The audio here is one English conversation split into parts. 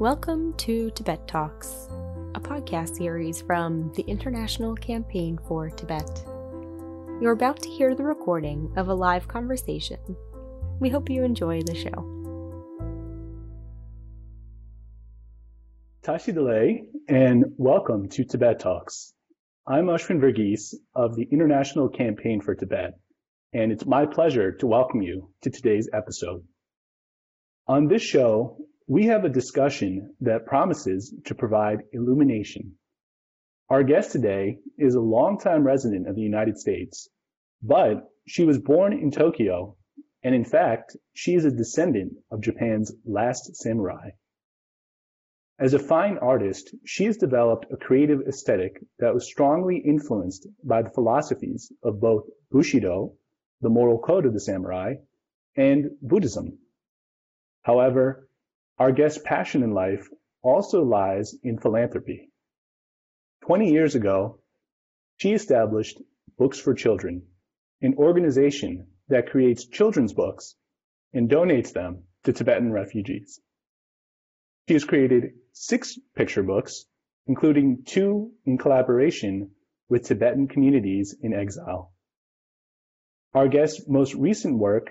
Welcome to Tibet Talks, a podcast series from the International Campaign for Tibet. You're about to hear the recording of a live conversation. We hope you enjoy the show. Tashi Delek, and welcome to Tibet Talks. I'm Ashwin Verghese of the International Campaign for Tibet, and it's my pleasure to welcome you to today's episode. On this show, we have a discussion that promises to provide illumination. Our guest today is a longtime resident of the United States, but she was born in Tokyo, and in fact, she is a descendant of Japan's last samurai. As a fine artist, she has developed a creative aesthetic that was strongly influenced by the philosophies of both Bushido, the moral code of the samurai, and Buddhism. However, our guest's passion in life also lies in philanthropy. 20 years ago, she established Books for Children, an organization that creates children's books and donates them to Tibetan refugees. She has created six picture books, including two in collaboration with Tibetan communities in exile. Our guest's most recent work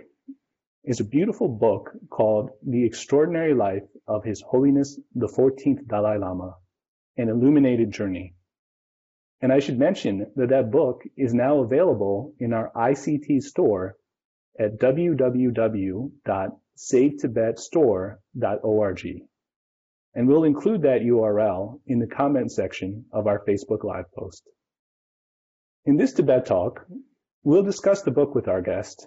is a beautiful book called The Extraordinary Life of His Holiness the 14th Dalai Lama, An Illuminated Journey. And I should mention that that book is now available in our ICT store at www.savetibetstore.org. And we'll include that URL in the comment section of our Facebook Live post. In this Tibet talk, we'll discuss the book with our guest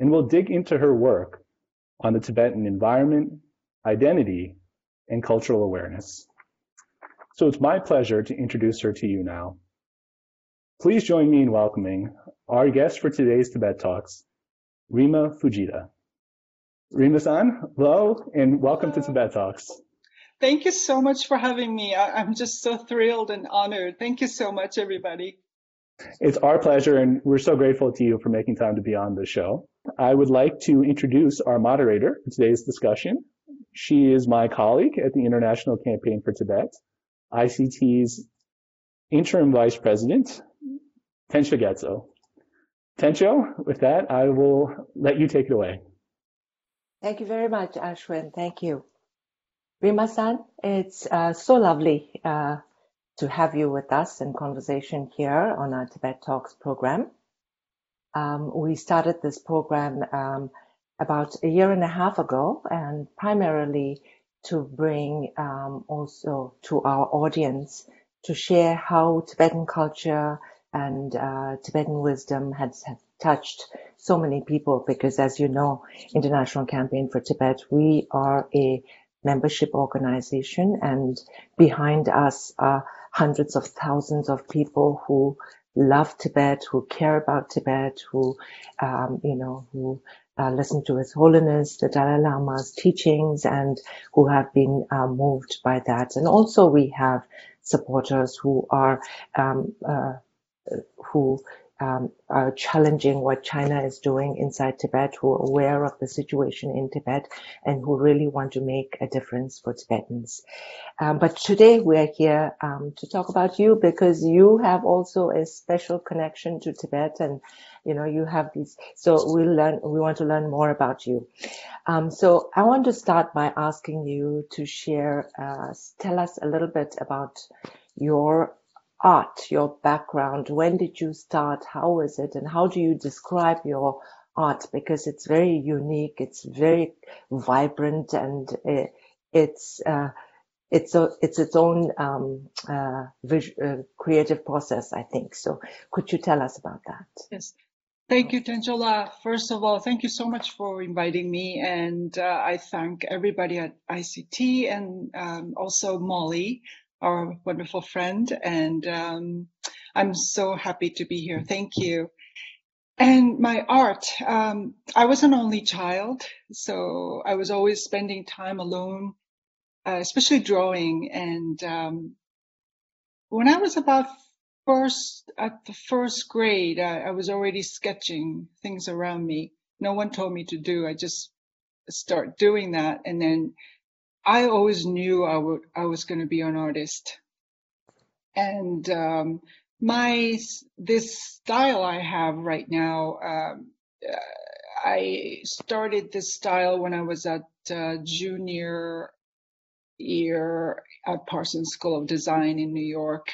and we'll dig into her work on the Tibetan environment, identity, and cultural awareness. So it's my pleasure to introduce her to you now. Please join me in welcoming our guest for today's Tibet Talks, Rima Fujita. Rima-san, hello, and welcome to Tibet Talks. Thank you so much for having me. I, am just so thrilled and honored. Thank you so much, everybody. It's our pleasure, and we're so grateful to you for making time to be on the show. I would like to introduce our moderator for today's discussion. She is my colleague at the International Campaign for Tibet, ICT's interim vice president, Tencho Gyatso. Tencho, with that, I will let you take it away. Thank you very much, Ashwin. Thank you. Rima-san, it's uh, so lovely uh, to have you with us in conversation here on our Tibet Talks program. Um, we started this program um, about a year and a half ago, and primarily to bring um, also to our audience to share how Tibetan culture and uh, Tibetan wisdom has, has touched so many people. Because as you know, International Campaign for Tibet, we are a membership organization, and behind us are hundreds of thousands of people who love Tibet, who care about Tibet, who, um, you know, who uh, listen to His Holiness, the Dalai Lama's teachings, and who have been uh, moved by that. And also we have supporters who are, um, uh, who um, are challenging what China is doing inside Tibet, who are aware of the situation in Tibet, and who really want to make a difference for Tibetans. Um, but today we are here um, to talk about you because you have also a special connection to Tibet, and you know you have these. So we learn. We want to learn more about you. Um, so I want to start by asking you to share, uh, tell us a little bit about your art, your background? When did you start? How is it? And how do you describe your art? Because it's very unique. It's very vibrant and uh, it's, uh, it's a, it's its own um, uh, uh, creative process, I think. So, could you tell us about that? Yes, thank you, Tenchola. First of all, thank you so much for inviting me, and uh, I thank everybody at ICT and um, also Molly our wonderful friend. And um, I'm so happy to be here. Thank you. And my art, um, I was an only child, so I was always spending time alone, uh, especially drawing. And um, when I was about first at the first grade, I, I was already sketching things around me. No one told me to do. I just start doing that, and then I always knew I would I was going to be an artist, and um, my this style I have right now. Um, I started this style when I was at uh, junior year at Parsons School of Design in New York,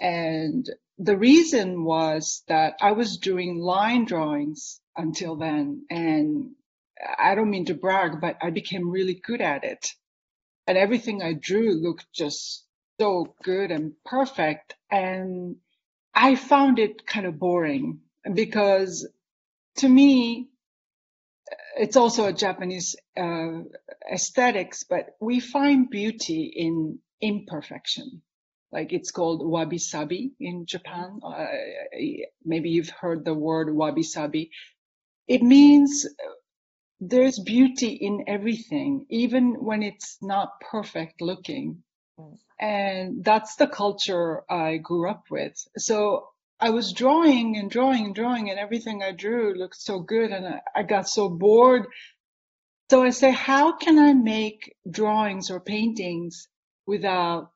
and the reason was that I was doing line drawings until then, and I don't mean to brag, but I became really good at it. And everything I drew looked just so good and perfect. And I found it kind of boring because to me, it's also a Japanese uh, aesthetics, but we find beauty in imperfection. Like it's called wabi sabi in Japan. Uh, maybe you've heard the word wabi sabi. It means there's beauty in everything, even when it's not perfect looking. Mm. And that's the culture I grew up with. So I was drawing and drawing and drawing, and everything I drew looked so good, and I, I got so bored. So I say, how can I make drawings or paintings without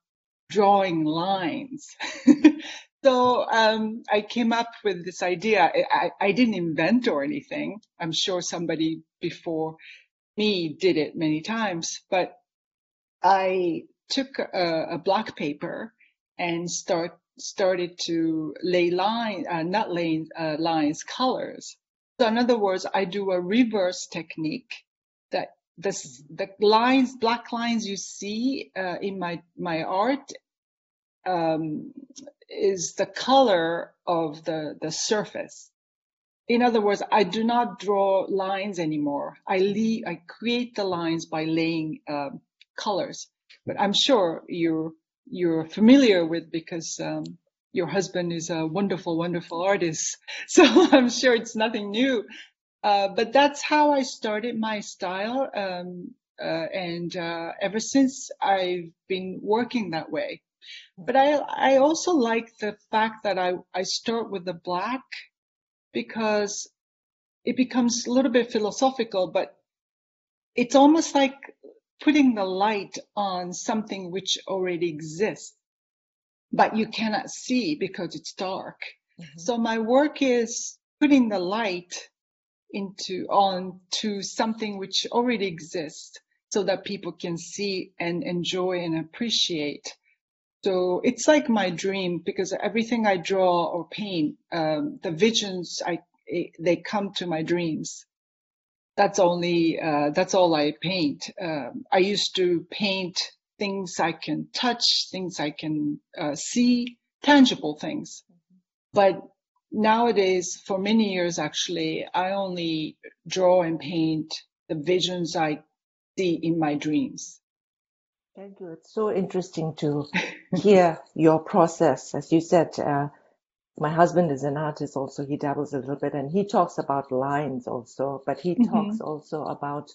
drawing lines? so um, I came up with this idea. I, I didn't invent or anything. I'm sure somebody before me did it many times, but I took a, a black paper and start started to lay line, uh, not lay uh, lines, colors. So in other words, I do a reverse technique that the the lines, black lines you see uh, in my my art um, is the color of the the surface. In other words, I do not draw lines anymore. I leave, I create the lines by laying um, colors. But I'm sure you're you're familiar with because um, your husband is a wonderful, wonderful artist. So I'm sure it's nothing new. Uh, but that's how I started my style. Um, uh, and uh, ever since I've been working that way. But I, I also like the fact that I, I start with the black because it becomes a little bit philosophical, but it's almost like putting the light on something which already exists, but you cannot see because it's dark. Mm-hmm. So my work is putting the light into on to something which already exists so that people can see and enjoy and appreciate. So it's like my dream because everything I draw or paint, um, the visions I they come to my dreams that's only uh, that's all I paint. Um, I used to paint things I can touch, things I can uh, see, tangible things. But nowadays, for many years actually, I only draw and paint the visions I see in my dreams. Thank you. It's so interesting to hear your process. As you said, uh, my husband is an artist also he dabbles a little bit and he talks about lines also but he mm-hmm. talks also about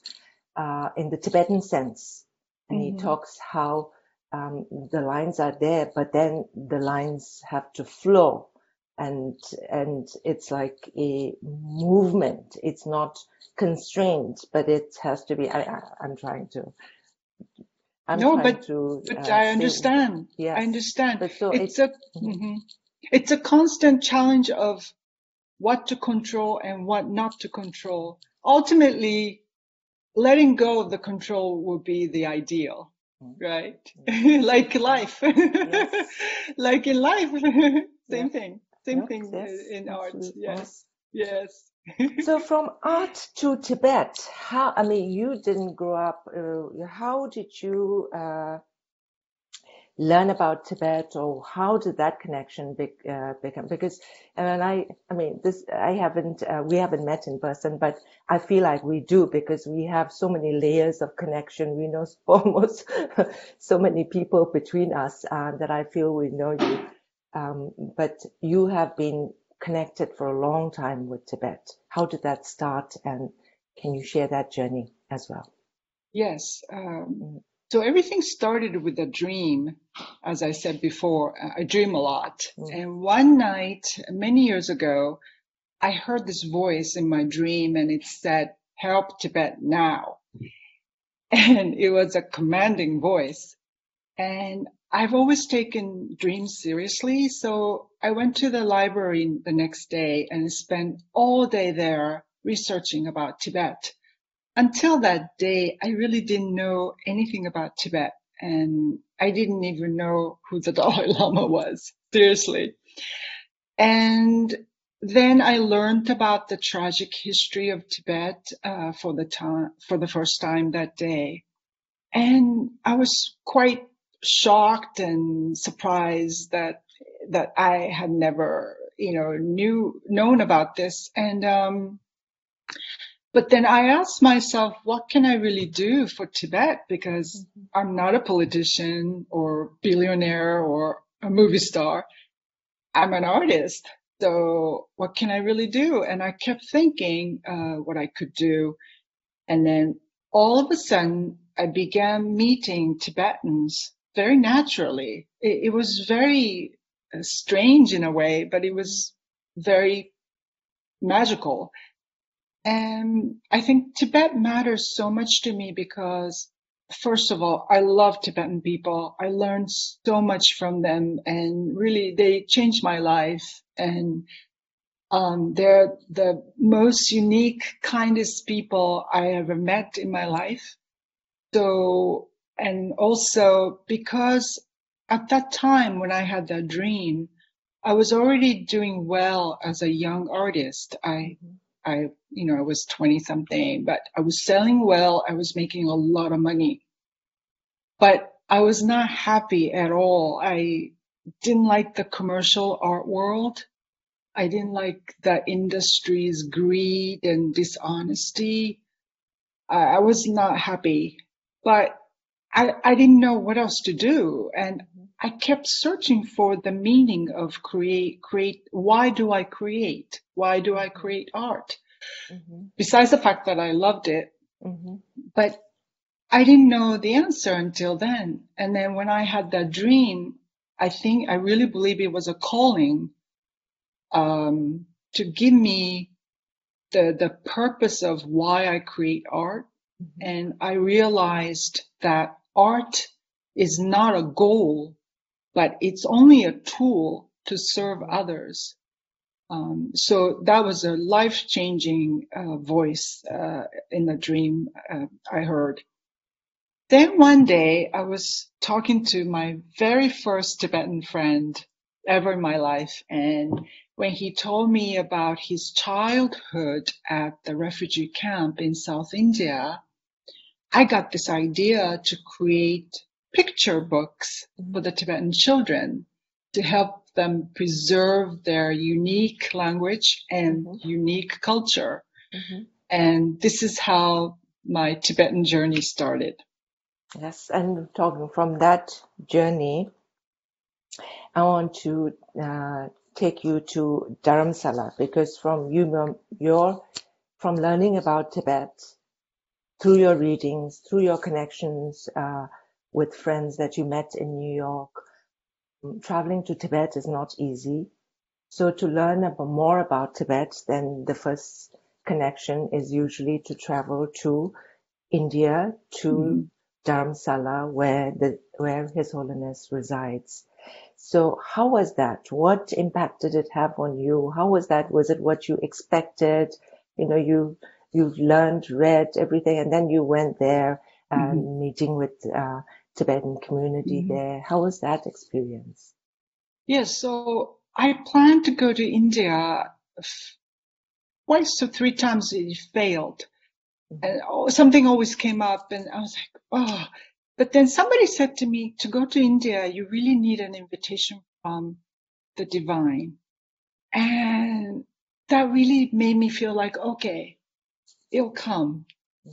uh, in the tibetan sense and mm-hmm. he talks how um, the lines are there but then the lines have to flow and and it's like a movement it's not constrained but it has to be i, I am trying to I'm no, but, to, but uh, I understand. Yes. I understand. So it's it, a, mm-hmm. mm-hmm it's a constant challenge of what to control and what not to control. Ultimately, letting go of the control would be the ideal, mm-hmm. right? Mm-hmm. like life, yes. like in life, same yeah. thing, same thing in art. Yes, yes. So from art to Tibet, how? I mean, you didn't grow up. Uh, how did you? Uh, learn about Tibet or how did that connection be, uh, become? Because, and I, I mean, this, I haven't, uh, we haven't met in person, but I feel like we do because we have so many layers of connection. We know almost so many people between us uh, that I feel we know you. Um, but you have been connected for a long time with Tibet. How did that start? And can you share that journey as well? Yes. Um, mm. So everything started with a dream. As I said before, I dream a lot. Mm. And one night, many years ago, I heard this voice in my dream and it said, help Tibet now. and it was a commanding voice. And I've always taken dreams seriously. So I went to the library the next day and spent all day there researching about Tibet. Until that day, I really didn't know anything about Tibet and I didn't even know who the Dalai Lama was. Seriously. And then I learned about the tragic history of Tibet uh, for the time for the first time that day, and I was quite shocked and surprised that that I had never you know knew known about this and um, but then I asked myself, what can I really do for Tibet? Because mm-hmm. I'm not a politician or billionaire or a movie star. I'm an artist. So what can I really do? And I kept thinking uh, what I could do. And then all of a sudden, I began meeting Tibetans very naturally. It, it was very uh, strange in a way, but it was very magical. And I think Tibet matters so much to me because first of all, I love Tibetan people. I learned so much from them and really they changed my life. And um, they're the most unique, kindest people I ever met in my life. So, and also because at that time when I had that dream, I was already doing well as a young artist. I, I, you know, I was 20 something, but I was selling well. I was making a lot of money but I was not happy at all. I didn't like the commercial art world. I didn't like the industry's greed and dishonesty. I, I was not happy, but I, I didn't know what else to do. And I kept searching for the meaning of create, create. Why do I create? Why do I create art? Mm-hmm. Besides the fact that I loved it, mm-hmm. but I didn't know the answer until then. And then when I had that dream, I think I really believe it was a calling um, to give me the the purpose of why I create art. Mm-hmm. And I realized that art is not a goal, but it's only a tool to serve others. Um, so that was a life changing uh, voice uh, in the dream uh, I heard. Then one day I was talking to my very first Tibetan friend ever in my life. And when he told me about his childhood at the refugee camp in South India, I got this idea to create picture books for the Tibetan children to help them preserve their unique language and mm-hmm. unique culture. Mm-hmm. And this is how my Tibetan journey started. Yes, and talking from that journey, I want to uh, take you to Dharamsala because from you, your, from learning about Tibet through your readings, through your connections uh, with friends that you met in New York, mm, traveling to Tibet is not easy. So to learn more about Tibet, then the first connection is usually to travel to India, to mm-hmm. Dharamsala where the where His Holiness resides. So how was that? What impact did it have on you? How was that? Was it what you expected? You know, you you learned, read everything, and then you went there and mm-hmm. meeting with uh, Tibetan community mm-hmm. there. How was that experience? Yes, so I planned to go to India twice or three times. It failed and oh, something always came up and I was like, oh, but then somebody said to me to go to India, you really need an invitation from the divine. And that really made me feel like, okay, it'll come.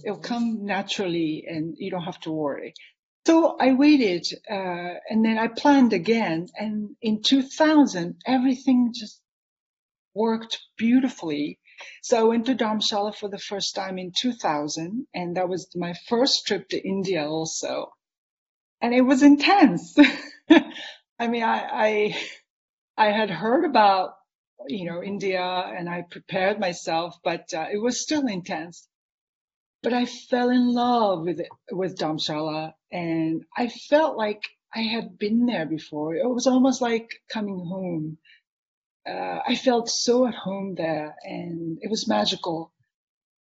It'll mm-hmm. come naturally and you don't have to worry. So I waited, uh, and then I planned again. And in 2000, everything just worked beautifully. So I went to Dharamsala for the first time in 2000, and that was my first trip to India also. And it was intense. I mean, I, I, I, had heard about, you know, India and I prepared myself, but uh, it was still intense. but I fell in love with it, with Dharamshala and I felt like I had been there before. It was almost like coming home. Uh, I felt so at home there and it was magical.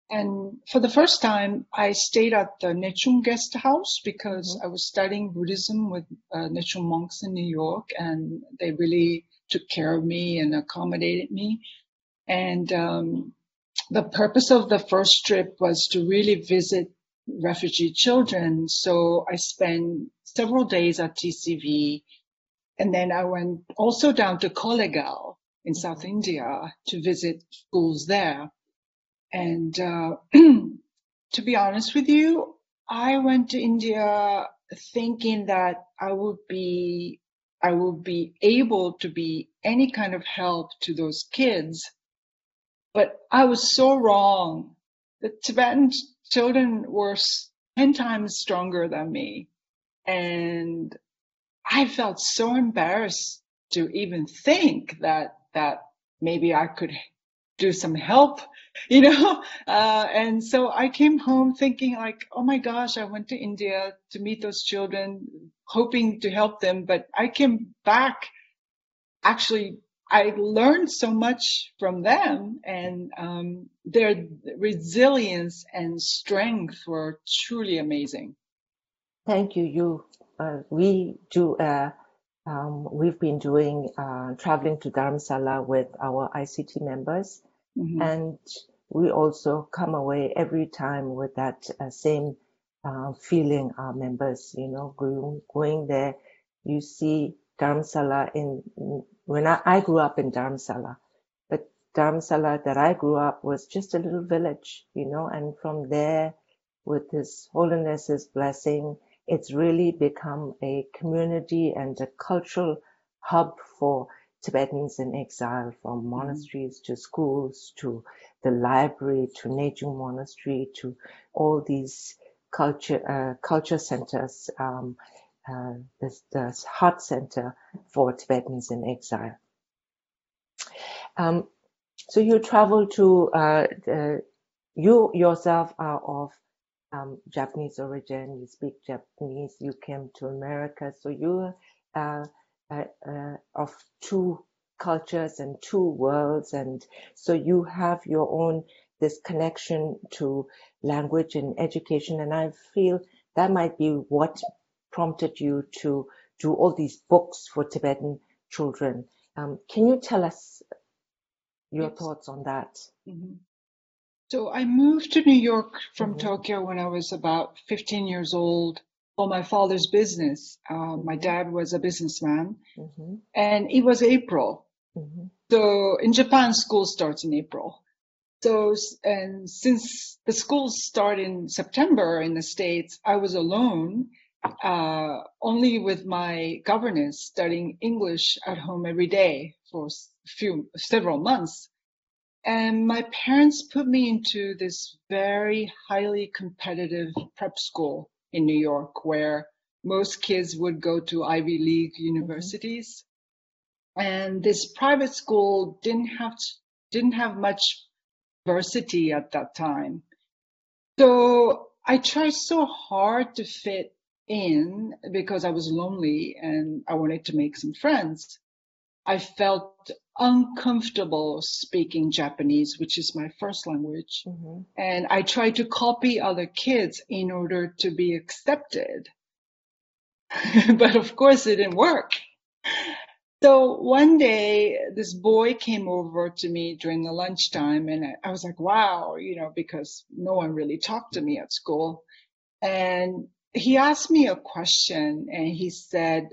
And for the first time, I stayed at the Nechung guest house because mm-hmm. I was studying Buddhism with uh, Nechung monks in New York and they really took care of me and accommodated me. And um, the purpose of the first trip was to really visit refugee children. So I spent several days at TCV. And then I went also down to Kollegal in South India to visit schools there. And uh, to be honest with you, I went to India thinking that I would be I will be able to be any kind of help to those kids. But I was so wrong. The Tibetan children were 10 times stronger than me. And I felt so embarrassed to even think that, that maybe I could do some help, you know? Uh, and so I came home thinking like, oh my gosh, I went to India to meet those children, hoping to help them. But I came back actually I learned so much from them and um, their resilience and strength were truly amazing. Thank you. You, uh, we do, uh, um, we've been doing uh, traveling to Dharamsala with our ICT members mm-hmm. and we also come away every time with that uh, same uh, feeling our members, you know, going, going there, you see Dharamsala in, when I, I grew up in Dharamsala, but Dharamsala that I grew up was just a little village, you know, and from there, with His Holiness's blessing, it's really become a community and a cultural hub for Tibetans in exile, from mm-hmm. monasteries to schools to the library to Nechung Monastery to all these culture uh, culture centers. Um, uh, this, this heart center for Tibetans in exile. Um, so you travel to, uh, the, you yourself are of um, Japanese origin, you speak Japanese, you came to America, so you are uh, uh, of two cultures and two worlds, and so you have your own this connection to language and education, and I feel that might be what prompted you to do all these books for Tibetan children. Um, can you tell us your yes. thoughts on that? Mm-hmm. So I moved to New York from mm-hmm. Tokyo when I was about 15 years old for my father's business. Uh, my dad was a businessman, mm-hmm. and it was April. Mm-hmm. So in Japan, school starts in April. So, and since the schools start in September in the States, I was alone uh, only with my governess studying English at home every day for few several months. And my parents put me into this very highly competitive prep school in New York where most kids would go to Ivy League mm-hmm. universities. Mm-hmm. And this private school didn't have didn't have much diversity at that time. So I tried so hard to fit in because I was lonely and I wanted to make some friends. I felt uncomfortable speaking Japanese, which is my first language. Mm-hmm. And I tried to copy other kids in order to be accepted. but of course it didn't work. So one day this boy came over to me during the lunchtime and I was like, wow, you know, because no one really talked to me at school. And he asked me a question and he said,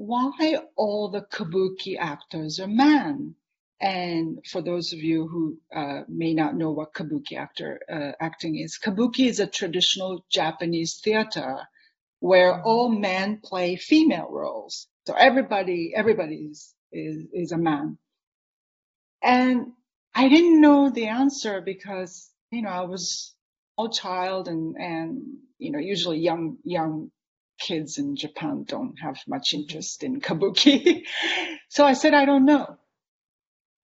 why all the kabuki actors are men? And for those of you who uh, may not know what kabuki actor uh, acting is, kabuki is a traditional Japanese theater where mm-hmm. all men play female roles. So everybody, everybody is, is, is a man. And I didn't know the answer because, you know, I was a child and, and you know, usually young, young kids in Japan don't have much interest in kabuki. so I said, I don't know.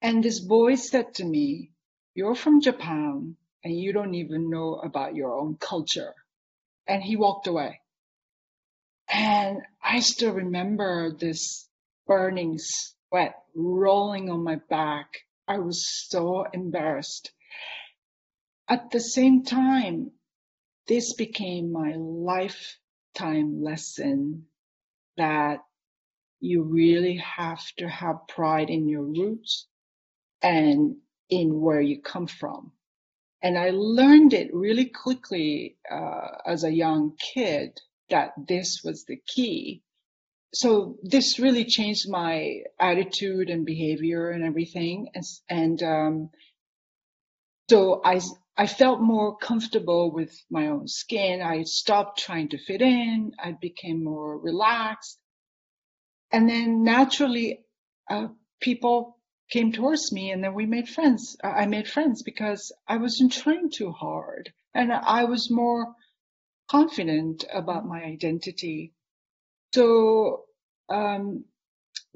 And this boy said to me, you're from Japan and you don't even know about your own culture. And he walked away. And I still remember this burning sweat rolling on my back. I was so embarrassed. At the same time, this became my lifetime lesson that you really have to have pride in your roots and in where you come from. And I learned it really quickly uh, as a young kid that this was the key. So this really changed my attitude and behavior and everything. And, and um, so I, I felt more comfortable with my own skin. I stopped trying to fit in. I became more relaxed. And then naturally, uh, people came towards me and then we made friends. I made friends because I wasn't trying too hard and I was more confident about my identity. So, um,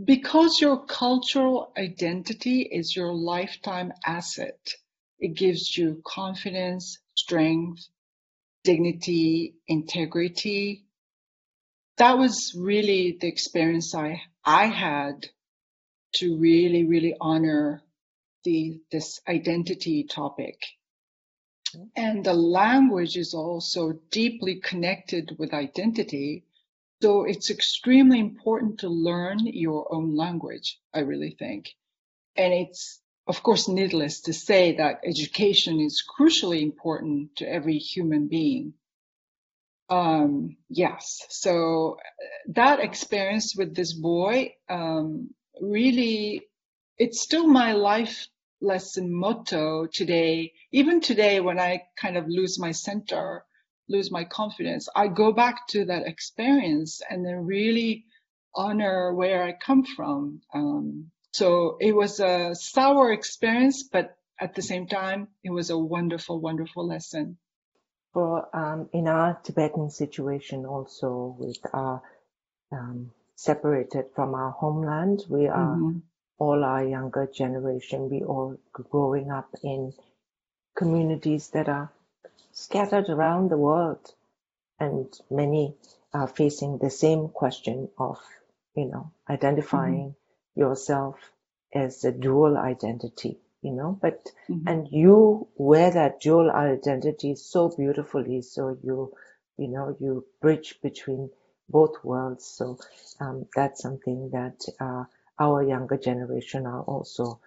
because your cultural identity is your lifetime asset, it gives you confidence, strength, dignity, integrity. That was really the experience I, I had to really, really honor the, this identity topic. And the language is also deeply connected with identity. So it's extremely important to learn your own language, I really think. And it's, of course, needless to say that education is crucially important to every human being. Um, yes. So that experience with this boy, um, really, it's still my life lesson motto today. Even today, when I kind of lose my center, lose my confidence, I go back to that experience and then really honor where I come from. Um, so it was a sour experience, but at the same time, it was a wonderful, wonderful lesson. For um, in our Tibetan situation, also with our um, separated from our homeland. We are mm-hmm. all our younger generation. We all growing up in communities that are scattered around the world, and many are facing the same question of, you know, identifying mm-hmm. Yourself as a dual identity. You know, but mm-hmm. and you wear that dual identity so beautifully. So you, you know, you bridge between both worlds. So um, that's something that uh, our younger generation are also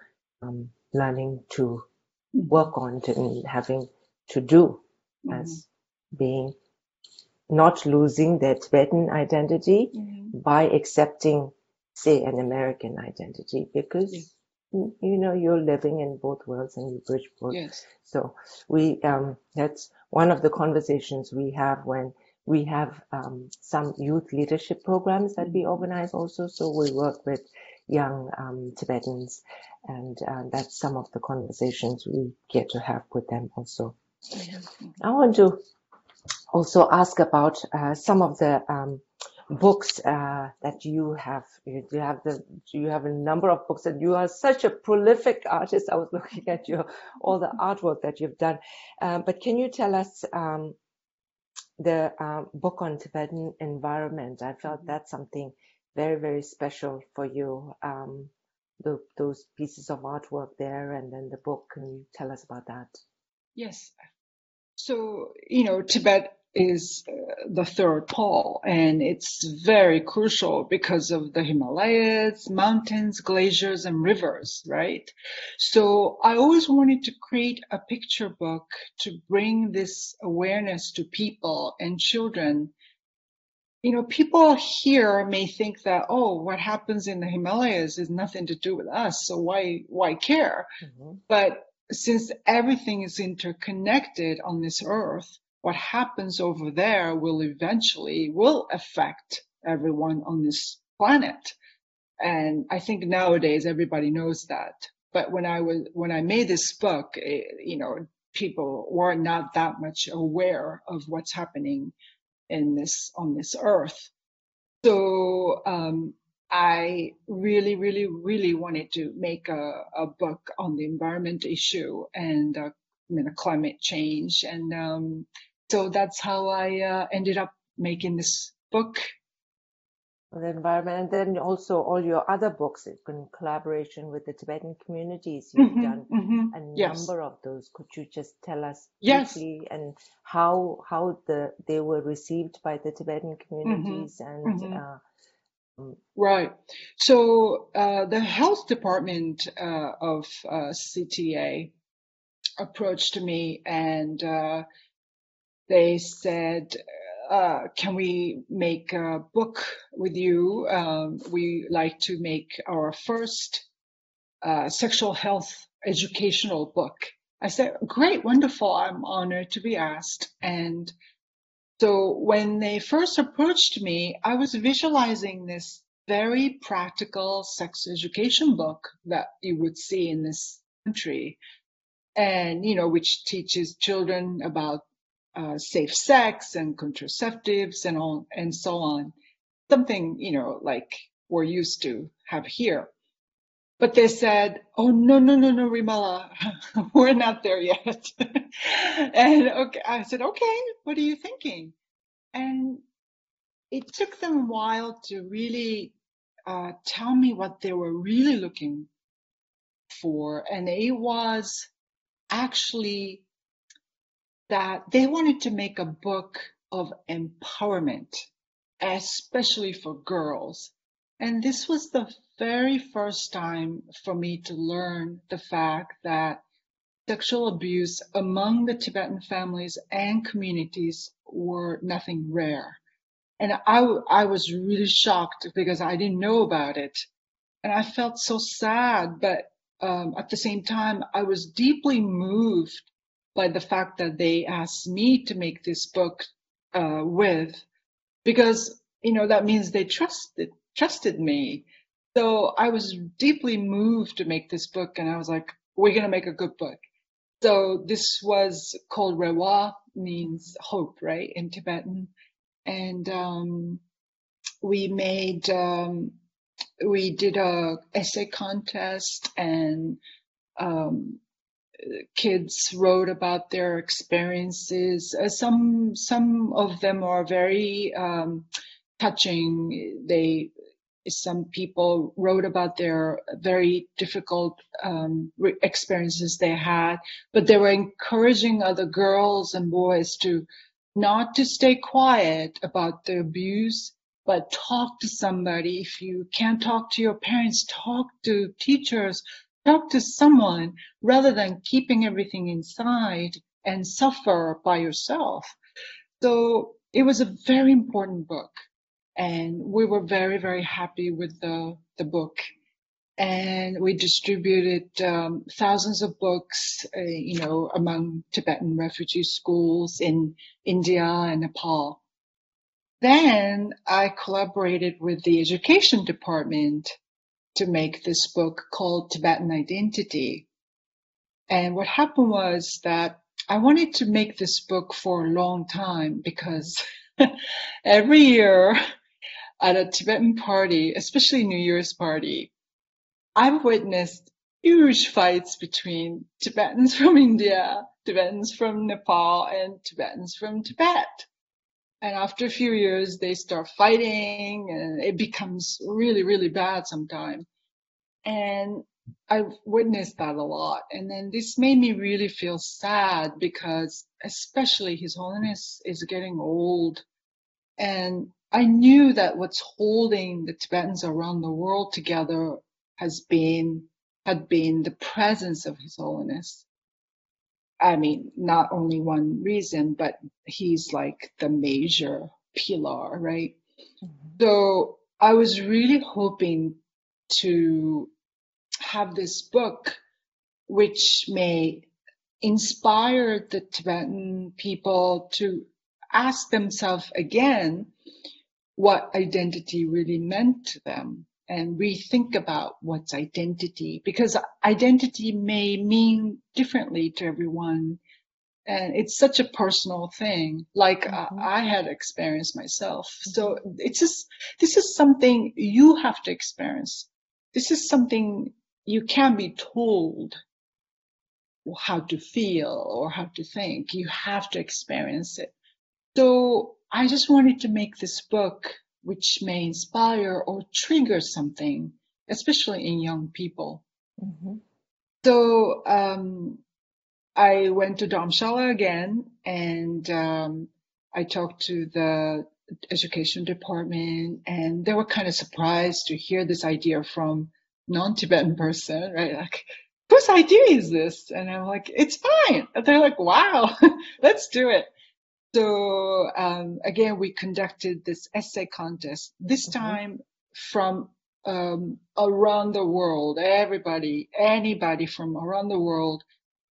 um, learning to mm-hmm. work on and having to do mm-hmm. as being not losing their Tibetan identity mm-hmm. by accepting, say, an American identity because. Yes. You know, you're living in both worlds and you bridge both. Yes. So we, um, that's one of the conversations we have when we have um, some youth leadership programs that we organize also. So we work with young um, Tibetans, and uh, that's some of the conversations we get to have with them also. I want to also ask about uh, some of the um, books uh, that you have. You have the you have a number of books, and you are such a prolific artist. I was looking at your all the artwork that you've done. Uh, but can you tell us um, the um, book on Tibetan environment. I felt mm-hmm. that's something very, very special for you. Um, the, those pieces of artwork there, and then the book. Can you tell us about that? Yes. So, you know, Tibet is uh, the third pole and it's very crucial because of the Himalayas, mountains, glaciers and rivers, right? So I always wanted to create a picture book to bring this awareness to people and children. You know, people here may think that, oh, what happens in the Himalayas is nothing to do with us. So why, why care? Mm-hmm. But since everything is interconnected on this earth, what happens over there will eventually will affect everyone on this planet. And I think nowadays everybody knows that. But when I was, when I made this book, it, eh, you know, people were not that much aware of what's happening in this, on this earth. So, um, I really, really, really wanted to make a, a book on the environment issue and uh, you know, climate change. And um, so that's how I uh, ended up making this book. The environment, and then also all your other books in collaboration with the Tibetan communities. You've Mhm, done mhm. a Yes. number of those. Could you just tell us Yes. briefly and how how the they were received by the Tibetan communities and mhm. uh, Right. So uh, the health department uh, of uh, CTA approached me and uh, they said, uh, "Can we make a book with you? Um, we like to make our first uh, sexual health educational book." I said, "Great, wonderful! I'm honored to be asked." And so when they first approached me, I was visualizing this very practical sex education book that you would see in this country, and you know, which teaches children about uh, safe sex and contraceptives and all and so on. Something you know, like we're used to have here. But they said, "Oh no, no, no, no, Rimala, we're not there yet." and okay, I said, "Okay, what are you thinking?" And it took them a while to really uh, tell me what they were really looking for, and it was actually that they wanted to make a book of empowerment, especially for girls. And this was the very first time for me to learn the fact that sexual abuse among the Tibetan families and communities were nothing rare. And I, I was really shocked because I didn't know about it. And I felt so sad, but um, at the same time, I was deeply moved by the fact that they asked me to make this book uh, with, because you know that means they trusted trusted me. So I was deeply moved to make this book, and I was like, "We're gonna make a good book." So this was called Rewa, means hope, right, in Tibetan, and um, we made um, we did a essay contest and um, kids wrote about their experiences. Uh, some some of them are very um, touching. They some people wrote about their very difficult um, re- experiences they had, but they were encouraging other girls and boys to not to stay quiet about the abuse, but talk to somebody. If you can't talk to your parents, talk to teachers, talk to someone rather than keeping everything inside and suffer by yourself. So it was a very important book and we were very, very happy with the, the book. And we distributed um, thousands of books, uh, you know, among Tibetan refugee schools in India and Nepal. Then I collaborated with the education department to make this book called Tibetan Identity. And what happened was that I wanted to make this book for a long time because every year at a Tibetan party, especially New Year's party, I've witnessed huge fights between Tibetans from India, Tibetans from Nepal, and Tibetans from Tibet. And after a few years, they start fighting and it becomes really, really bad sometimes. And I've witnessed that a lot. And then this made me really feel sad because especially His Holiness is getting old. And I knew that what's holding the Tibetans around the world together has been, had been the presence of His Holiness. I mean, not only one reason, but he's like the major pillar, right? Mm-hmm. So I was really hoping to have this book which may inspire the Tibetan people to ask themselves again what identity really meant to them and rethink about what's identity because identity may mean differently to everyone and it's such a personal thing like uh, Mhm. i had experienced myself so it's just this is something you have to experience this is something you can't be told how to feel or how to think. You have to experience it. So I just wanted to make this book which may inspire or trigger something, especially in young people. Mm-hmm. So um, I went to Dharamshala again and um, I talked to the education department and they were kind of surprised to hear this idea from non-Tibetan person, right? Like, whose idea is this? And I'm like, it's fine. And they're like, wow, let's do it. So um, again, we conducted this essay contest. This mm-hmm. time from um, around the world, everybody, anybody from around the world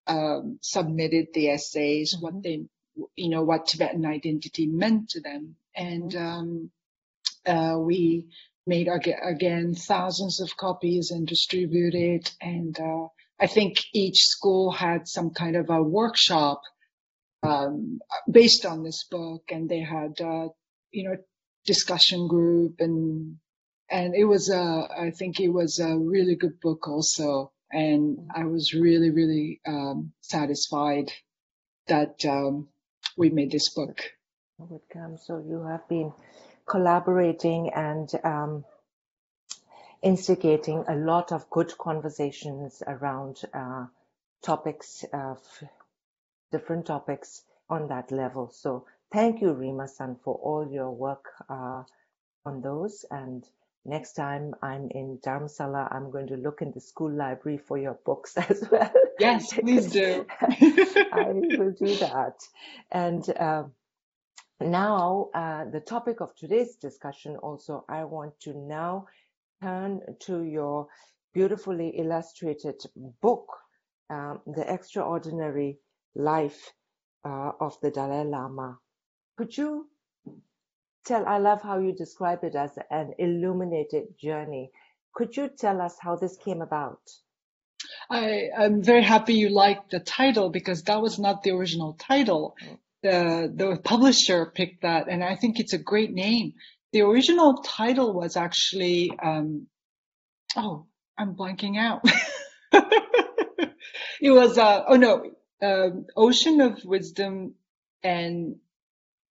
um, submitted the essays, mm-hmm. what they, you know, what Tibetan identity meant to them, and mm-hmm. um, uh, we made again thousands of copies and distributed. And uh, I think each school had some kind of a workshop um, based on this book, and they had uh, you know discussion group and and it was a I think it was a really good book also, and I was really really um, satisfied that um, we made this book. Would come. So you have been collaborating and um, instigating a lot of good conversations around uh, topics of different topics on that level. So thank you, Rima-san, for all your work uh, on those. And next time I'm in Dharamsala, I'm going to look in the school library for your books as well. Yes, please do. I will do that. And uh, now, uh, the topic of today's discussion also, I want to now turn to your beautifully illustrated book, um, The Extraordinary Life uh, of the Dalai Lama. Could you tell, I love how you describe it as an illuminated journey. Could you tell us how this came about? I, am very happy you liked the title because that was not the original title. Mm. The, the publisher picked that and I think it's a great name. The original title was actually, um, oh, I'm blanking out. it was, uh, oh no, um, ocean of wisdom and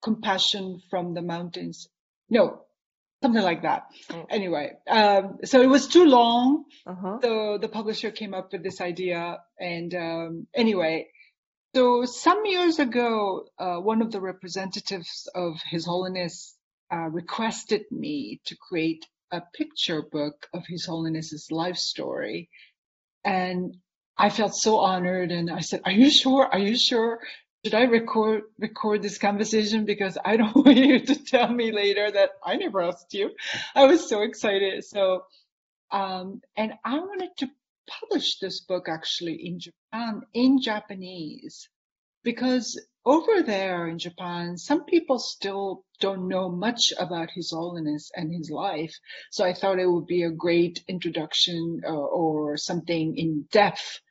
compassion from the mountains. No, something like that. Oh. Anyway, um, so it was too long. Uh-huh. So the publisher came up with this idea. And um, anyway, so some years ago, uh, one of the representatives of His Holiness uh, requested me to create a picture book of His Holiness's life story. And I felt so honored and I said, are you sure? Are you sure? Should I record, record this conversation? Because I don't want you to tell me later that I never asked you. I was so excited. So, um, and I wanted to publish this book actually in Japan in Japanese because over there in Japan, some people still don't know much about His Holiness and his life. So I thought it would be a great introduction uh, or something in depth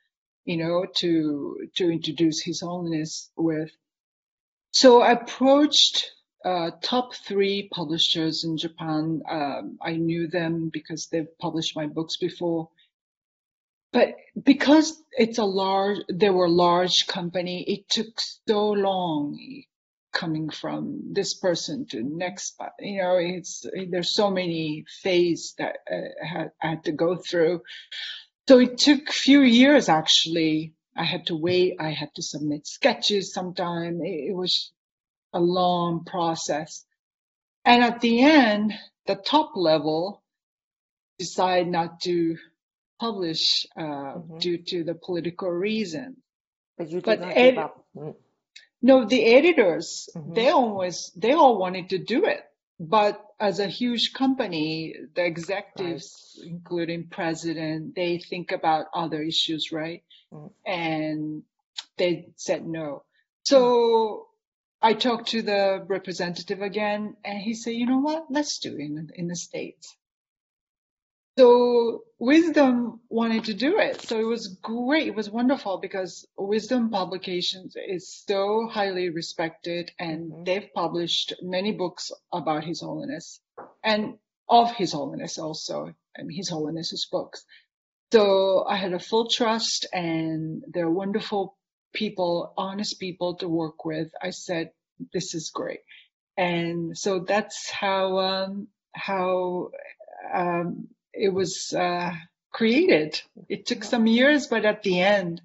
you know, to to introduce His Holiness with. So I approached uh, top three publishers in Japan. Um, I knew them because they've published my books before. But because it's a large, they were a large company, it took so long coming from this person to next. You know, it's there's so many phases that uh, I had to go through. So it took a few years actually. I had to wait. I had to submit sketches sometime. It, it was a long process. And at the end, the top level decided not to publish uh, mm-hmm. due to the political reason. But you did but not ed- give up. Mm. No, the editors, mm-hmm. they always, they all wanted to do it. But as a huge company, the executives, right. including president, they think about other issues, right? Mm. And they said no. So mm. I talked to the representative again, and he said, "You know what? Let's do it in in the states." So Wisdom wanted to do it. So it was great. It was wonderful because Wisdom Publications is so highly respected and mm-hmm. they've published many books about His Holiness and of His Holiness also, and His Holiness's books. So I had a full trust and they're wonderful people, honest people to work with. I said, this is great. And so that's how, um, how, um, it was, uh, created. It took some years, but at the end,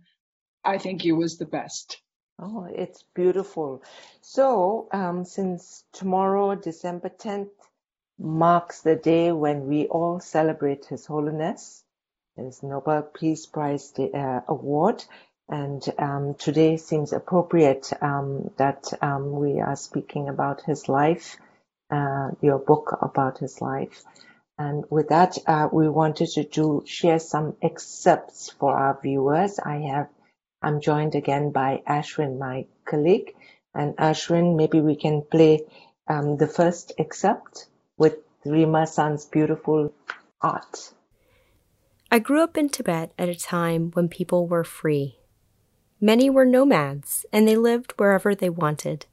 I think it was the best. Oh, it's beautiful. So, um, since tomorrow, December 10th, marks the day when we all celebrate His Holiness, his Nobel Peace Prize uh, Award, and um, today seems appropriate um, that um, we are speaking about his life, uh, your book about his life. And with that, uh, we wanted to do, share some excerpts for our viewers. I have I'm joined again by Ashwin, my colleague. And Ashwin, maybe we can play um, the first excerpt with Rima San's beautiful art. I grew up in Tibet at a time when people were free. Many were nomads, and they lived wherever they wanted.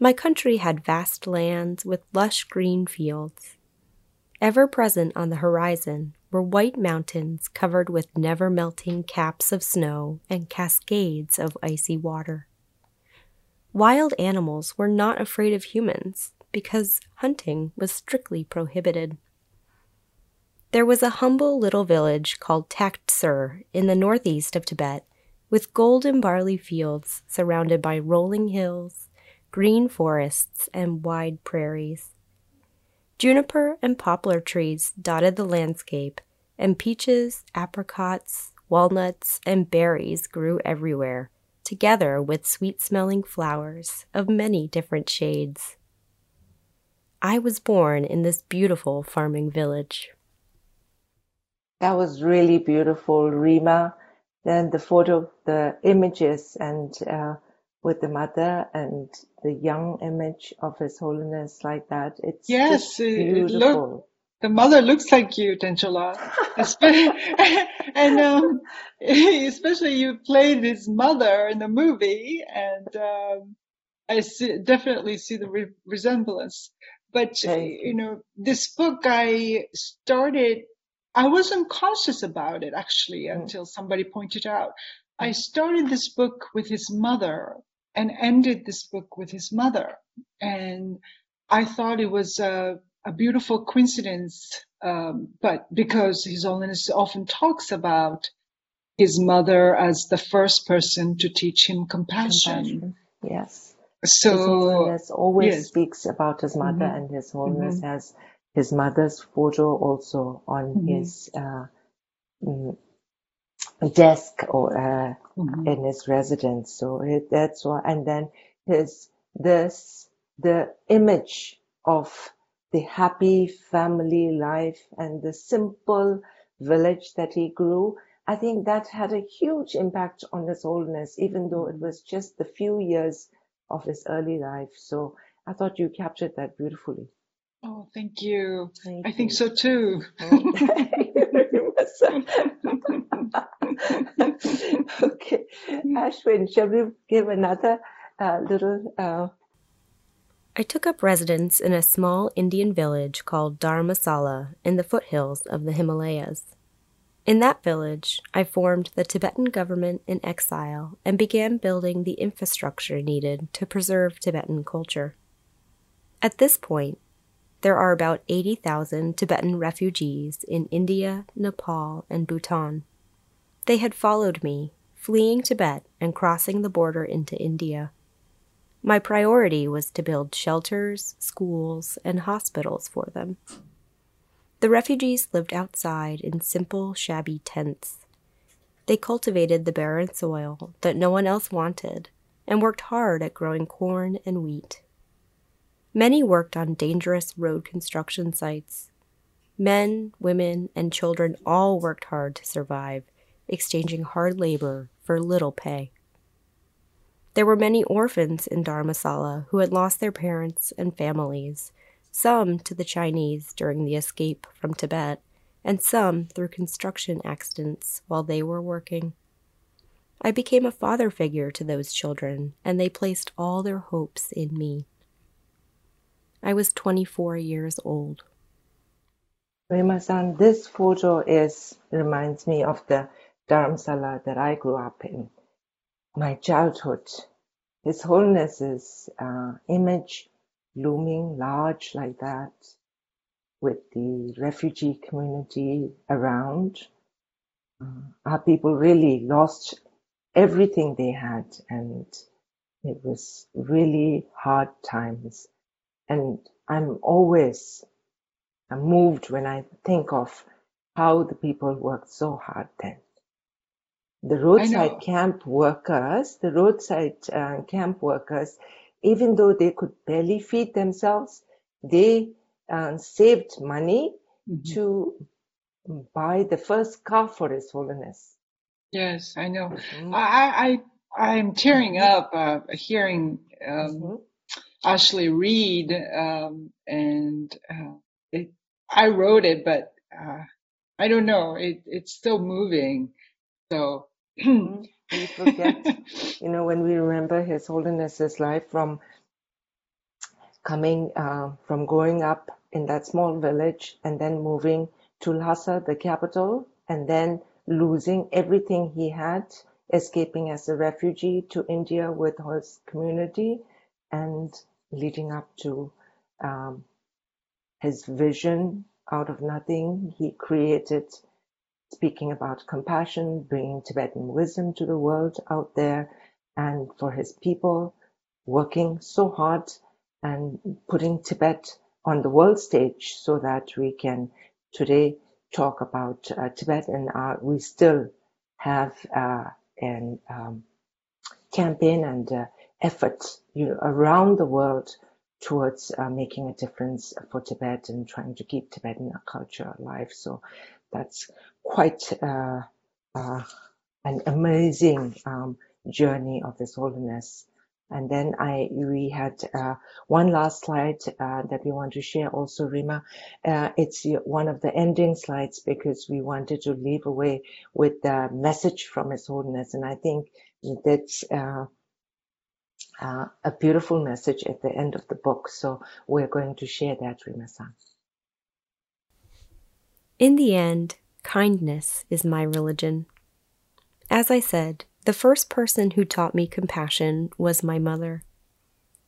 My country had vast lands with lush green fields. Ever present on the horizon were white mountains covered with never melting caps of snow and cascades of icy water. Wild animals were not afraid of humans because hunting was strictly prohibited. There was a humble little village called Taktser in the northeast of Tibet, with golden barley fields surrounded by rolling hills, green forests, and wide prairies. Juniper and poplar trees dotted the landscape, and peaches, apricots, walnuts, and berries grew everywhere, together with sweet smelling flowers of many different shades. I was born in this beautiful farming village. That was really beautiful, Rima. Then the photo, the images, and uh, with the mother and the young image of His Holiness like that. It's yes, beautiful. Look, the mother looks like you, Tenchola. and um, especially you played his mother in the movie, and um, I see, definitely see the re- resemblance. But you know, this book I started. I wasn't conscious about it actually mm. until somebody pointed out. I started this book with his mother and ended this book with his mother. And I thought it was a, a beautiful coincidence, um, but because His Holiness often talks about his mother as the first person to teach him compassion. compassion. Yes. So His Holiness always yes. speaks about his mother, mm-hmm. and His Holiness mm-hmm. has his mother's photo also on mm-hmm. his uh, mm, desk or uh, mm-hmm. in his residence. So it, that's why, and then his this the image of the happy family life and the simple village that he grew. I think that had a huge impact on his holiness, even though it was just the few years of his early life. So I thought you captured that beautifully. Oh, thank you. Thank I you. think so too. okay, Ashwin, shall we give another uh, little? Uh... I took up residence in a small Indian village called Dharamsala in the foothills of the Himalayas. In that village, I formed the Tibetan government in exile and began building the infrastructure needed to preserve Tibetan culture. At this point, there are about 80,000 Tibetan refugees in India, Nepal, and Bhutan. They had followed me, fleeing Tibet and crossing the border into India. My priority was to build shelters, schools, and hospitals for them. The refugees lived outside in simple, shabby tents. They cultivated the barren soil that no one else wanted and worked hard at growing corn and wheat. Many worked on dangerous road construction sites. Men, women, and children all worked hard to survive exchanging hard labor for little pay. There were many orphans in Dharamsala who had lost their parents and families, some to the Chinese during the escape from Tibet, and some through construction accidents while they were working. I became a father figure to those children, and they placed all their hopes in me. I was 24 years old. Rima-san, this photo is reminds me of the Dharamsala that I grew up in. My childhood. His Holiness's uh, image looming large like that with the refugee community around. Uh, our people really lost everything they had and it was really hard times. And I'm always moved when I think of how the people worked so hard then. The roadside camp workers, the roadside uh, camp workers, even though they could barely feed themselves, they uh, saved money mm-hmm. to buy the first car for His Holiness. Yes, I know. Mm-hmm. I, I, I'm tearing mm-hmm. up uh, hearing um, mm-hmm. Ashley read, um, and uh, it, I wrote it, but uh, I don't know. It, it's still moving. So. we forget, you know, when we remember His Holiness's life from coming uh, from growing up in that small village and then moving to Lhasa, the capital, and then losing everything he had, escaping as a refugee to India with his community, and leading up to um, his vision out of nothing. He created, speaking about compassion, bringing Tibetan wisdom to the world out there, and for his people, working so hard and putting Tibet on the world stage so that we can today talk about uh, Tibet and uh, we still have uh, an um, campaign and uh, effort you know, around the world towards uh, making a difference for Tibet and trying to keep Tibetan culture alive. So that's quite uh, an amazing um, journey of His Holiness and then I we had uh, one last slide uh, that we want to share also, Rima. Uh, it's one of the ending slides because we wanted to leave away with the message from His Holiness, and I think that's uh, uh, a beautiful message at the end of the book. So we're going to share that, Rima-san. In the end, kindness is my religion. As I said, the first person who taught me compassion was my mother.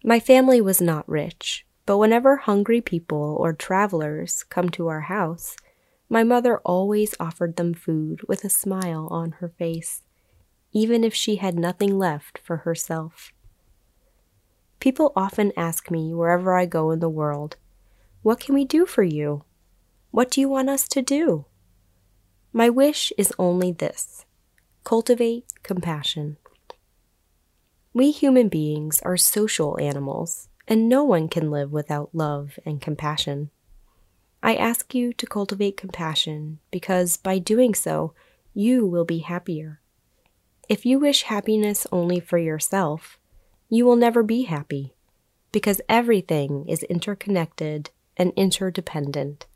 My family was not rich, but whenever hungry people or travelers come to our house, my mother always offered them food with a smile on her face, even if she had nothing left for herself. People often ask me wherever I go in the world, What can we do for you? What do you want us to do? My wish is only this cultivate compassion. We human beings are social animals, and no one can live without love and compassion. I ask you to cultivate compassion because by doing so, you will be happier. If you wish happiness only for yourself, you will never be happy because everything is interconnected and interdependent.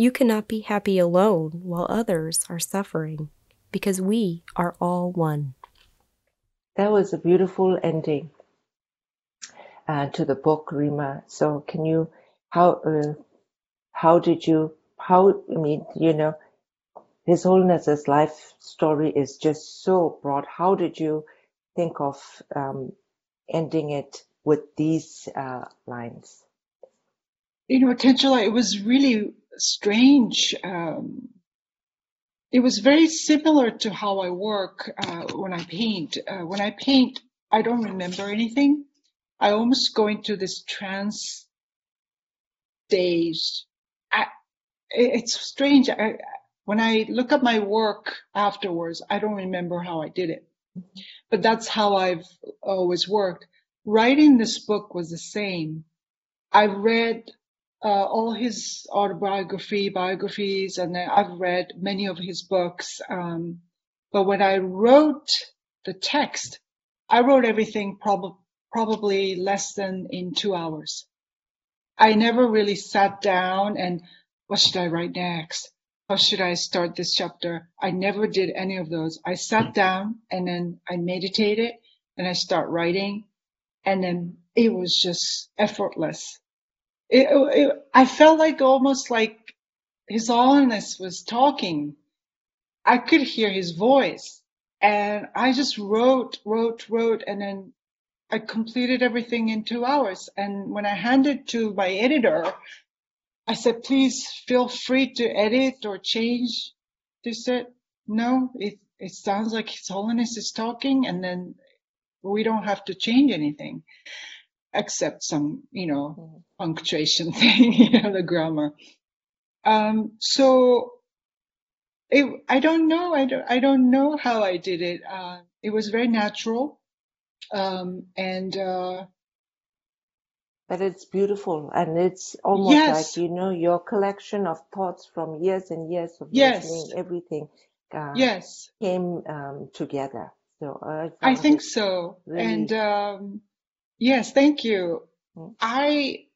You cannot be happy alone while others are suffering because we are all one. That was a beautiful ending uh, to the book, Rima. So, can you, how, uh, how did you, how, I mean, you know, His Holiness's life story is just so broad. How did you think of um, ending it with these uh, lines? You know, Tenchola, it was really strange um, it was very similar to how I work uh, when I paint. Uh, when I paint, I don't remember anything. I almost go into this trance stage. It's strange. I, when I look at my work afterwards, I don't remember how I did it. But that's how I've always worked. Writing this book was the same. I read uh, all his autobiography, biographies, and I've read many of his books. Um, but when I wrote the text, I wrote everything prob- probably less than in two hours. I never really sat down and what should I write next? How should I start this chapter? I never did any of those. I sat down and then I meditated and I start writing and then it was just effortless it, it, I felt like almost like His Holiness was talking. I could hear his voice, and I just wrote, wrote, wrote, and then I completed everything in two hours. And when I handed to my editor, I said, please feel free to edit or change. They said, no, it, it sounds like His Holiness is talking, and then we don't have to change anything except some, you know, Mhm. punctuation thing, you know, the grammar. Um, so it, I don't know. I don't, I don't know how I did it. Uh, it was very natural. Um, and, uh, But it's beautiful and it's almost yes, like, you know, your collection of thoughts from years and years of yes, listening, everything uh, yes, came um, together. So I I found think so. And, um, yes, thank you. I,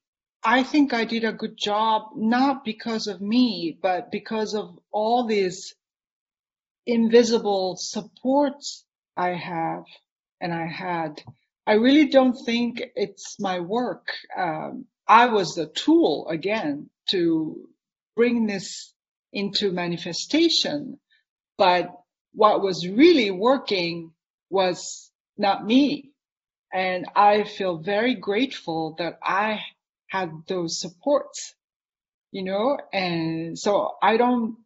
I think I did a good job, not because of me, but because of all these invisible supports I have and I had. I really don't think it's my work. Um, I was the tool again to bring this into manifestation. But what was really working was not me. And I feel very grateful that I had those supports, you know, and so I don't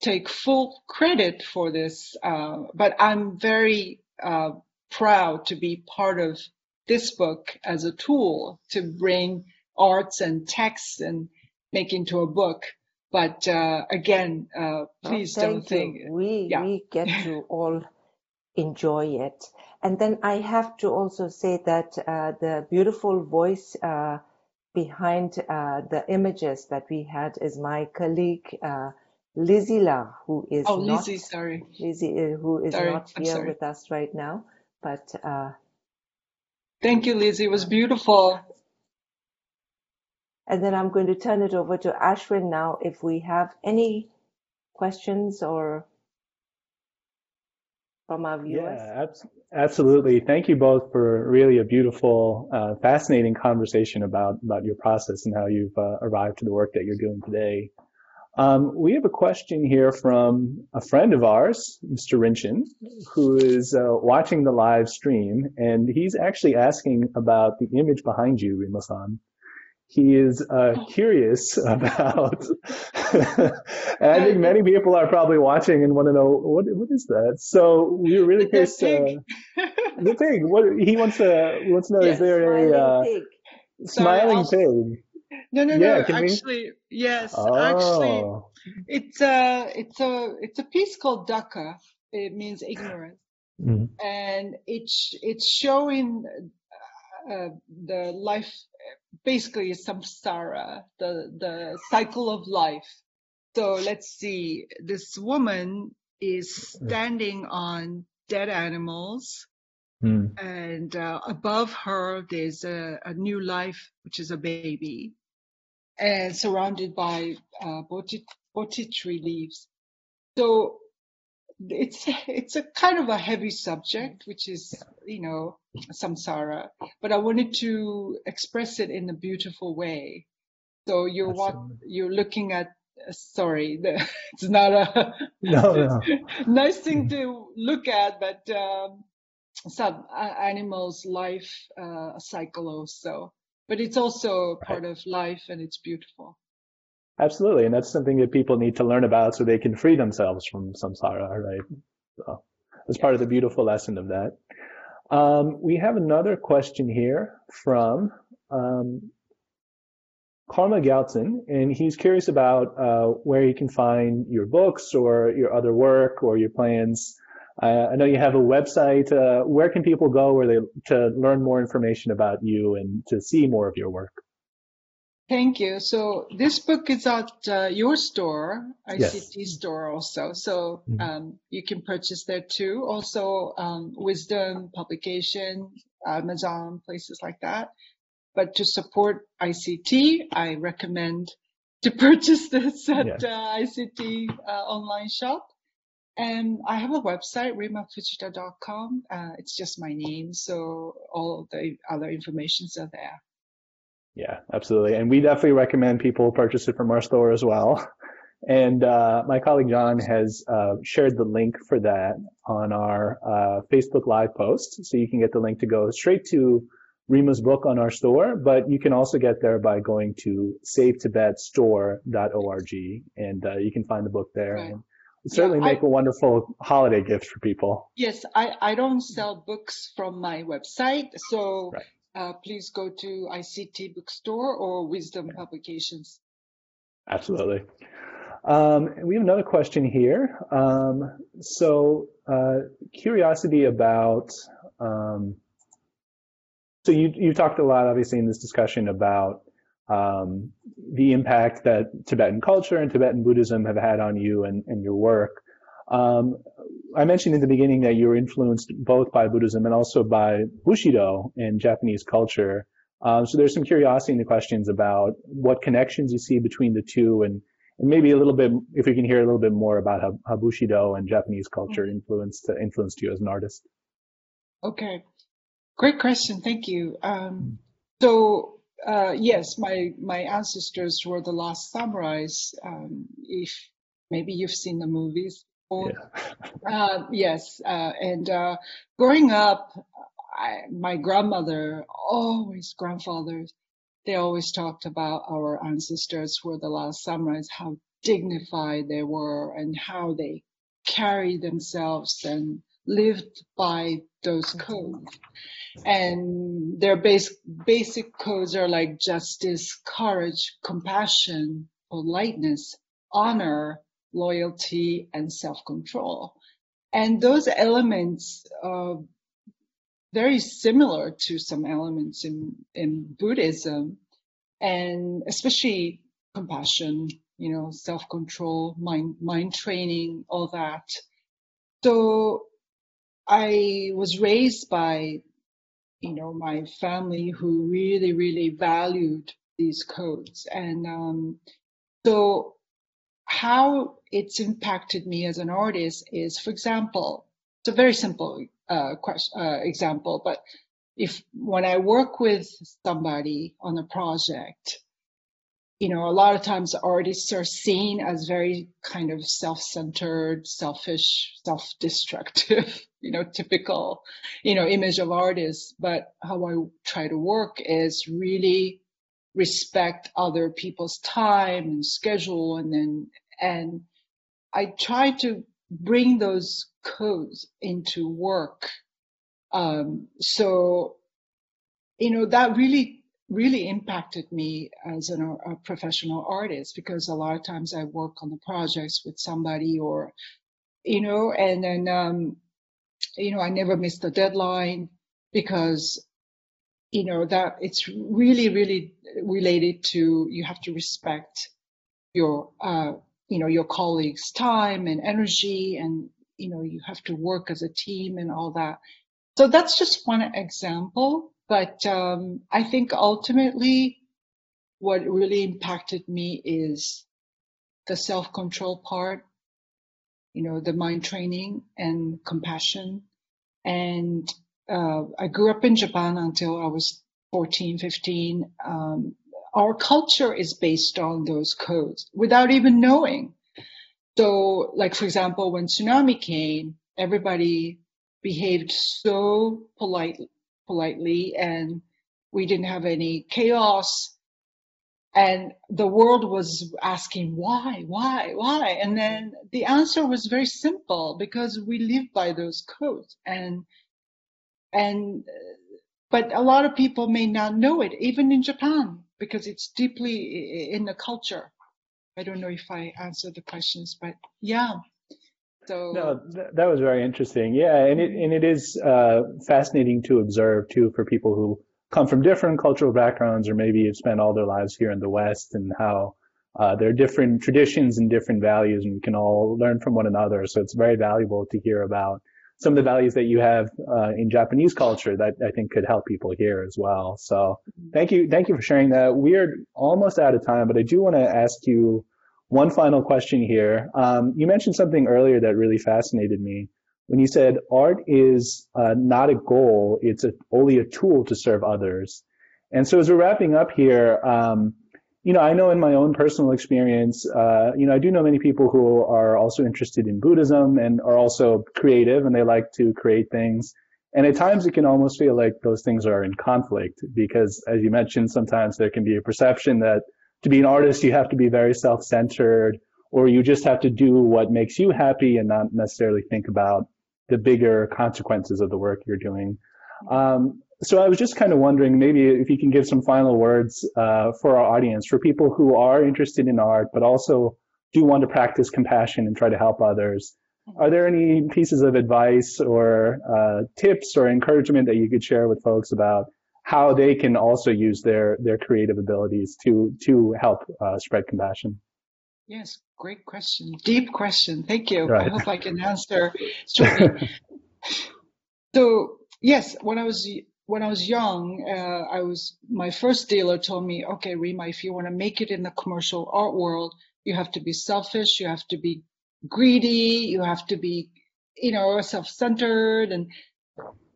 take full credit for this, uh, but I'm very uh, proud to be part of this book as a tool to bring arts and texts and make into a book. But uh, again, uh, oh, please don't you. think, We yeah, we get to all enjoy it. And then I have to also say that uh, the beautiful voice uh, behind uh, the images that we had is my colleague uh, Lizila, who is oh, not Lizzie, sorry, Lizzie, uh, who is sorry, not here with us right now. But uh, Thank you, Lizzie. It was beautiful. and then I'm going to turn it over to Ashwin now. If we have any questions or from our viewers. Yeah, abs- absolutely. Thank you both for really a beautiful, uh, fascinating conversation about, about your process and how you've uh, arrived to the work that you're doing today. Um, we have a question here from a friend of ours, Mr. Rinchin, who is uh, watching the live stream, and he's actually asking about the image behind you, Rima-san. He is uh, curious about, and I think many people are probably watching and want to know what what is that. So we're really the, the curious. pig. Uh, the pig. What he wants to he wants to know: Is there a Smiling uh, pig. Smiling I'll, pig? no, no, Yeah, no. can we? Actually, yes, actually, Oh, it's a, it's a, it's a piece called Daka. It means ignorance, Mhm. and it's it's showing uh, the life, basically samsara, the the cycle of life. So let's see. This woman is standing on dead animals, Mm. and uh, above her there's a, a new life, which is a baby, and surrounded by uh, bodhi, tree leaves. So it's it's a kind of a heavy subject, which is you know samsara, but I wanted to express it in a beautiful way. So you're what Absolutely. you're looking at. uh, Sorry, the, it's not a No, no. nice thing to look at, but um, some uh, animals' life uh, cycle also. But it's also Right. part of life, and it's beautiful. Absolutely. And that's something that people need to learn about so they can free themselves from samsara, right? So that's part of the beautiful lesson of that. Um, we have another question here from um, Karma Galton, and he's curious about uh, where you can find your books or your other work or your plans. Uh, I know you have a website. Uh, where can people go where they to learn more information about you and to see more of your work? Thank you. So this book is at uh, your store, Yes. ICT store also. So Mhm. um, you can purchase there too. Also, um, Wisdom Publication, Amazon, places like that. But to support ICT, I recommend to purchase this at uh, ICT uh, online shop. And I have a website, rimafujita.com. Uh, it's just my name, so all the other informations are there. Yeah, absolutely. And we definitely recommend people purchase it from our store as well. And uh, my colleague John has uh, shared the link for that on our uh, Facebook Live post. So you can get the link to go straight to Rima's book on our store, but you can also get there by going to savetibetstore.org and uh, you can find the book there. Right. And certainly yeah, make I, a wonderful holiday gift for people. Yes, I, I don't sell books from my website. So right. Uh, please go to ICT Bookstore or Wisdom. Publications. Absolutely. Um, we have another question here. Um, so, uh, curiosity about. Um, so you you talked a lot, obviously, in this discussion about um, the impact that Tibetan culture and Tibetan Buddhism have had on you and, and your work. I mentioned in the beginning that you were influenced both by Buddhism and also by Bushido in Japanese culture. Um, so there's some curiosity in the questions about what connections you see between the two and and maybe a little bit, if we can hear a little bit more about how, how Bushido and Japanese culture mm-hmm. influenced influenced you as an artist. Okay, great question. Thank you. Um, so uh, yes, my my ancestors were the last samurais. Um, if maybe you've seen the movies. Uh, yes, uh, and uh, growing up, I, my grandmother, always grandfathers, they always talked about our ancestors who were the last samurais, how dignified they were and how they carried themselves and lived by those codes. And their base, basic codes are like justice, courage, compassion, politeness, honor, loyalty, and self-control. And those elements are very similar to some elements in, in Buddhism and especially compassion, you know, self-control, mind, mind training, all that. So I was raised by, you know, my family who really, really valued these codes. And um, so how it's impacted me as an artist is, for example, it's a very simple uh, question, uh, example, but if when I work with somebody on a project, you know, a lot of times artists are seen as very kind of self-centered, selfish, self-destructive, you know, typical, you know, image of artists. But how I try to work is really respect other people's time and schedule and then, and I try to bring those codes into work. Um, so, you know, that really, really impacted me as an, a professional artist because a lot of times I work on the projects with somebody or, you know, and then, um, you know, I never missed a deadline because, you know, that it's really, really related to you have to respect your, uh, you know, your colleagues' time and energy and you know, you have to work as a team and all that. So that's just one example. But um, I think ultimately what really impacted me is the self-control part, you know, the mind training and compassion. And uh, I grew up in Japan until I was 14, 15. Um, our culture is based on those codes without even knowing. So, like, for example, when tsunami came, everybody behaved so polite, politely and we didn't have any chaos. And the world was asking why, why, why? And then the answer was very simple because we live by those codes and, and, but a lot of people may not know it, even in Japan, because it's deeply in the culture. I don't know if I answered the questions, but yeah. So no, th- that was very interesting. Yeah, and it and it is uh, fascinating to observe too for people who come from different cultural backgrounds or maybe have spent all their lives here in the West and how uh, there are different traditions and different values and we can all learn from one another. So it's very valuable to hear about some of the values that you have uh, in Japanese culture that I think could help people here as well. So thank you, thank you for sharing that. We're almost out of time, but I do want to ask you one final question here. Um, you mentioned something earlier that really fascinated me when you said art is uh, not a goal; it's a, only a tool to serve others. And so as we're wrapping up here, um, you know, I know in my own personal experience, uh, you know, I do know many people who are also interested in Buddhism and are also creative and they like to create things. And at times it can almost feel like those things are in conflict because as you mentioned, sometimes there can be a perception that to be an artist, you have to be very self-centered or you just have to do what makes you happy and not necessarily think about the bigger consequences of the work you're doing. Um, so I was just kind of wondering maybe if you can give some final words uh, for our audience, for people who are interested in art, but also do want to practice compassion and try to help others. Are there any pieces of advice or uh, tips or encouragement that you could share with folks about how they can also use their their creative abilities to to help uh, spread compassion? Yes, great question. Deep question. Thank you. Right. I hope I can answer so yes, when I was when I was young, uh, I was my first dealer told me, okay, Rima, if you want to make it in the commercial art world, you have to be selfish, you have to be greedy, you have to be, you know, self-centered, and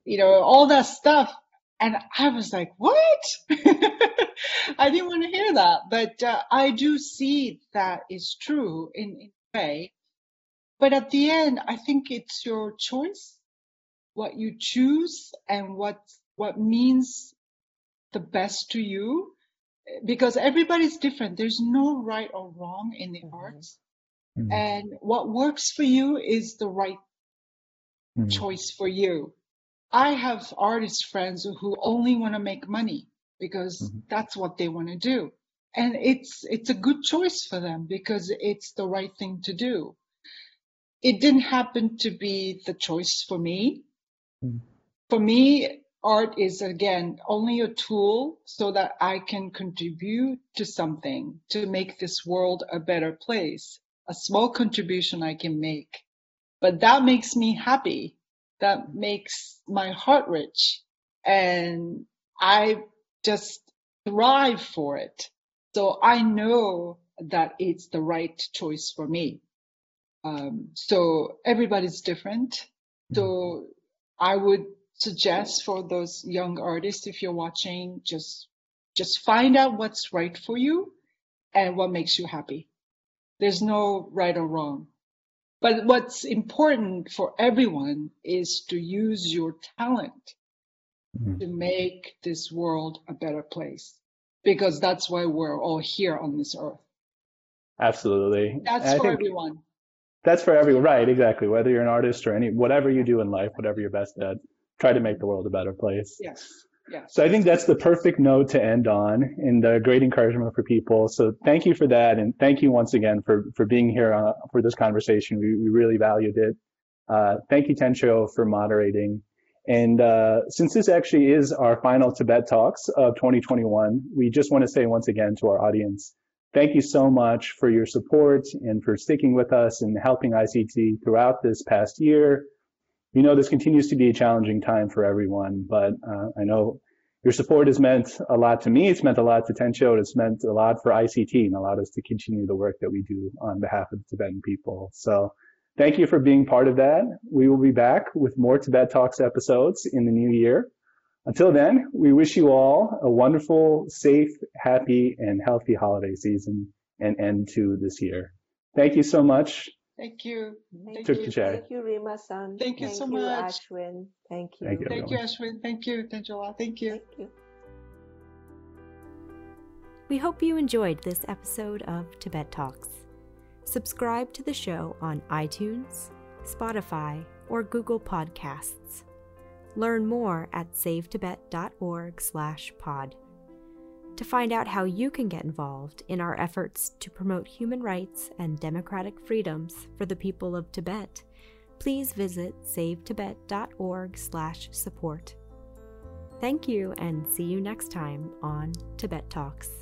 you know all that stuff. And I was like, what? I didn't want to hear that, but uh, I do see that is true in, in a way. But at the end, I think it's your choice, what you choose, and what what means the best to you, because everybody's different. There's no right or wrong in the Mhm. arts, Mm, and what works for you is the right mm, choice for you. I have artist friends who only want to make money because Mhm. that's what they want to do. And it's it's a good choice for them because it's the right thing to do. It didn't happen to be the choice for me. Mm. For me, art is again only a tool so that I can contribute to something to make this world a better place. A small contribution I can make. But that makes me happy that makes my heart rich and I just thrive for it. So I know that it's the right choice for me. Um, so everybody's different. So I would suggest for those young artists, if you're watching, just, just find out what's right for you and what makes you happy. There's no right or wrong. But what's important for everyone is to use your talent mm. to make this world a better place. Because that's why we're all here on this earth. Absolutely. That's And for everyone. that's for everyone, right? Exactly. Whether you're an artist or any, whatever you do in life, whatever you're best at, try to make the world a better place. Yes. Yes. So I think that's the perfect note to end on and a great encouragement for people. So thank you for that. And thank you once again for, for being here uh, for this conversation. We, we really valued it. Uh, thank you, Tencho, for moderating. And uh, since this actually is our final Tibet Talks of 2021, we just want to say once again to our audience, thank you so much for your support and for sticking with us and helping ICT throughout this past year. We know this continues to be a challenging time for everyone, but uh, I know your support has meant a lot to me. It's meant a lot to Tencho. It's meant a lot for ICT and allowed us to continue the work that we do on behalf of the Tibetan people. So thank you for being part of that. We will be back with more Tibet Talks episodes in the new year. Until then, we wish you all a wonderful, safe, happy, and healthy holiday season and end to this year. Thank you so much. Thank you. Thank Took you. the chair. Thank you, Rima-san. Thank you so much. Ashwin. Thank you. Thank you. Thank you, Ashwin. Thank you, Tenchola. Thank you. Thank you. We hope you enjoyed this episode of Tibet Talks. Subscribe to the show on iTunes, Spotify, or Google Podcasts. Learn more at savetibet.org/pod. To find out how you can get involved in our efforts to promote human rights and democratic freedoms for the people of Tibet, please visit savetibet.org/support. Thank you and see you next time on Tibet Talks.